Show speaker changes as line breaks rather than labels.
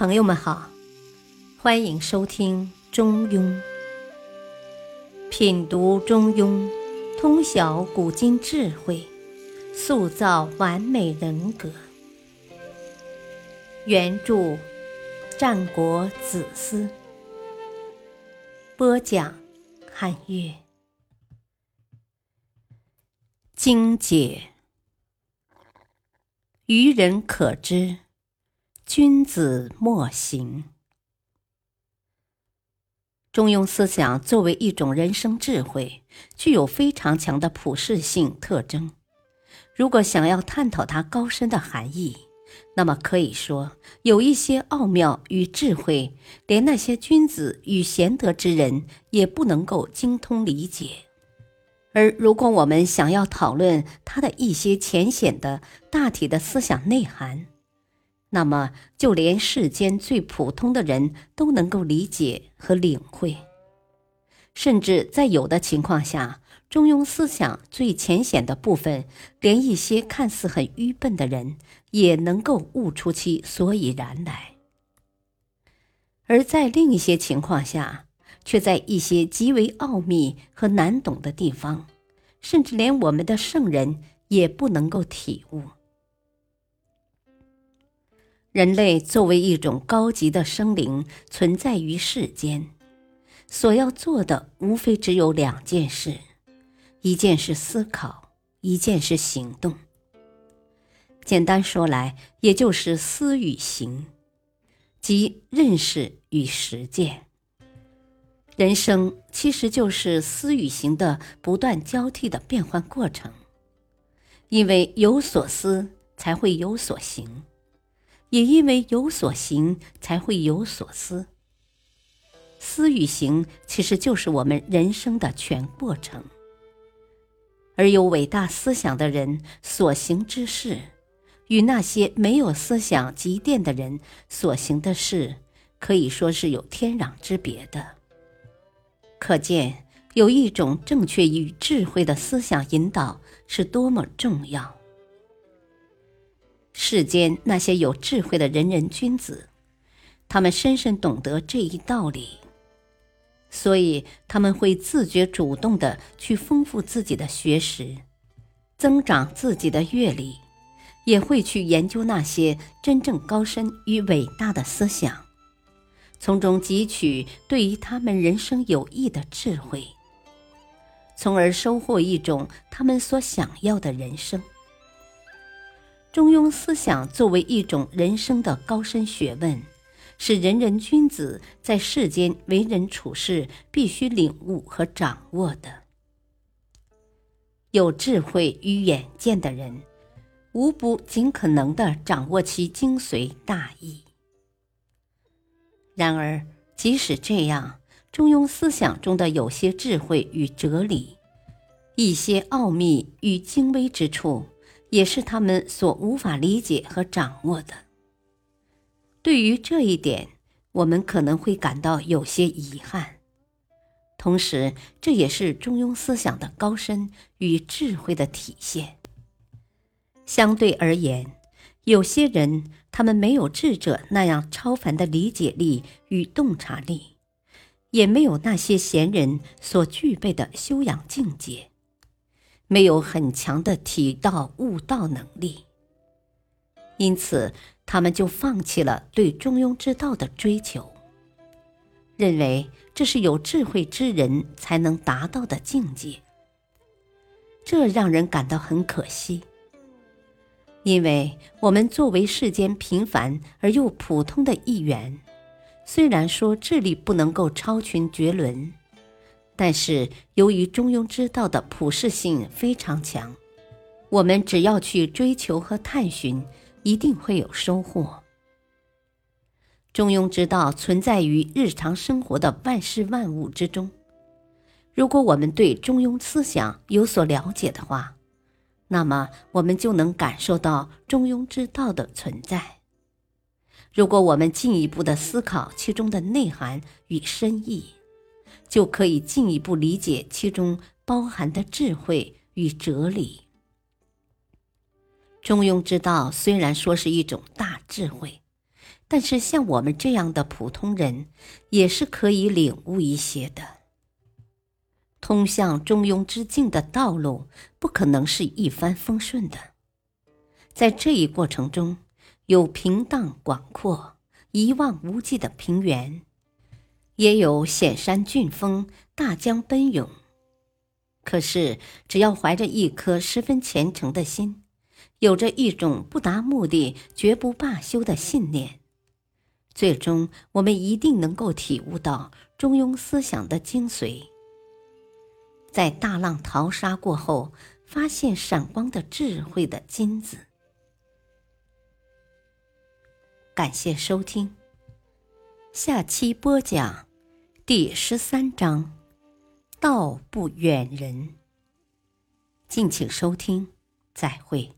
朋友们好，欢迎收听《中庸》，品读《中庸》，通晓古今智慧，塑造完美人格。原著：战国子思，播讲：汉乐。精解：愚人可知。君子莫行。中庸思想作为一种人生智慧，具有非常强的普适性特征。如果想要探讨它高深的含义，那么可以说有一些奥妙与智慧，连那些君子与贤德之人也不能够精通理解。而如果我们想要讨论它的一些浅显的大体的思想内涵，那么，就连世间最普通的人都能够理解和领会，甚至在有的情况下，中庸思想最浅显的部分，连一些看似很愚笨的人也能够悟出其所以然来；而在另一些情况下，却在一些极为奥秘和难懂的地方，甚至连我们的圣人也不能够体悟。人类作为一种高级的生灵存在于世间，所要做的无非只有两件事：一件是思考，一件是行动。简单说来，也就是思与行，即认识与实践。人生其实就是思与行的不断交替的变换过程，因为有所思，才会有所行。也因为有所行，才会有所思。思与行其实就是我们人生的全过程。而有伟大思想的人所行之事，与那些没有思想积淀的人所行的事，可以说是有天壤之别的。可见，有一种正确与智慧的思想引导是多么重要。世间那些有智慧的仁人君子，他们深深懂得这一道理，所以他们会自觉主动的去丰富自己的学识，增长自己的阅历，也会去研究那些真正高深与伟大的思想，从中汲取对于他们人生有益的智慧，从而收获一种他们所想要的人生。中庸思想作为一种人生的高深学问，是人人君子在世间为人处事必须领悟和掌握的。有智慧与远见的人，无不尽可能的掌握其精髓大义。然而，即使这样，中庸思想中的有些智慧与哲理，一些奥秘与精微之处。也是他们所无法理解和掌握的。对于这一点，我们可能会感到有些遗憾。同时，这也是中庸思想的高深与智慧的体现。相对而言，有些人他们没有智者那样超凡的理解力与洞察力，也没有那些贤人所具备的修养境界。没有很强的体道悟道能力，因此他们就放弃了对中庸之道的追求，认为这是有智慧之人才能达到的境界。这让人感到很可惜，因为我们作为世间平凡而又普通的一员，虽然说智力不能够超群绝伦。但是，由于中庸之道的普适性非常强，我们只要去追求和探寻，一定会有收获。中庸之道存在于日常生活的万事万物之中。如果我们对中庸思想有所了解的话，那么我们就能感受到中庸之道的存在。如果我们进一步的思考其中的内涵与深意，就可以进一步理解其中包含的智慧与哲理。中庸之道虽然说是一种大智慧，但是像我们这样的普通人，也是可以领悟一些的。通向中庸之境的道路，不可能是一帆风顺的，在这一过程中，有平荡广阔、一望无际的平原，也有险山峻峰、大江奔涌。可是，只要怀着一颗十分虔诚的心，有着一种不达目的绝不罢休的信念。最终，我们一定能够体悟到中庸思想的精髓。在大浪淘沙过后，发现闪光的智慧的金子。感谢收听，下期播讲第十三章：道不远人。敬请收听，再会。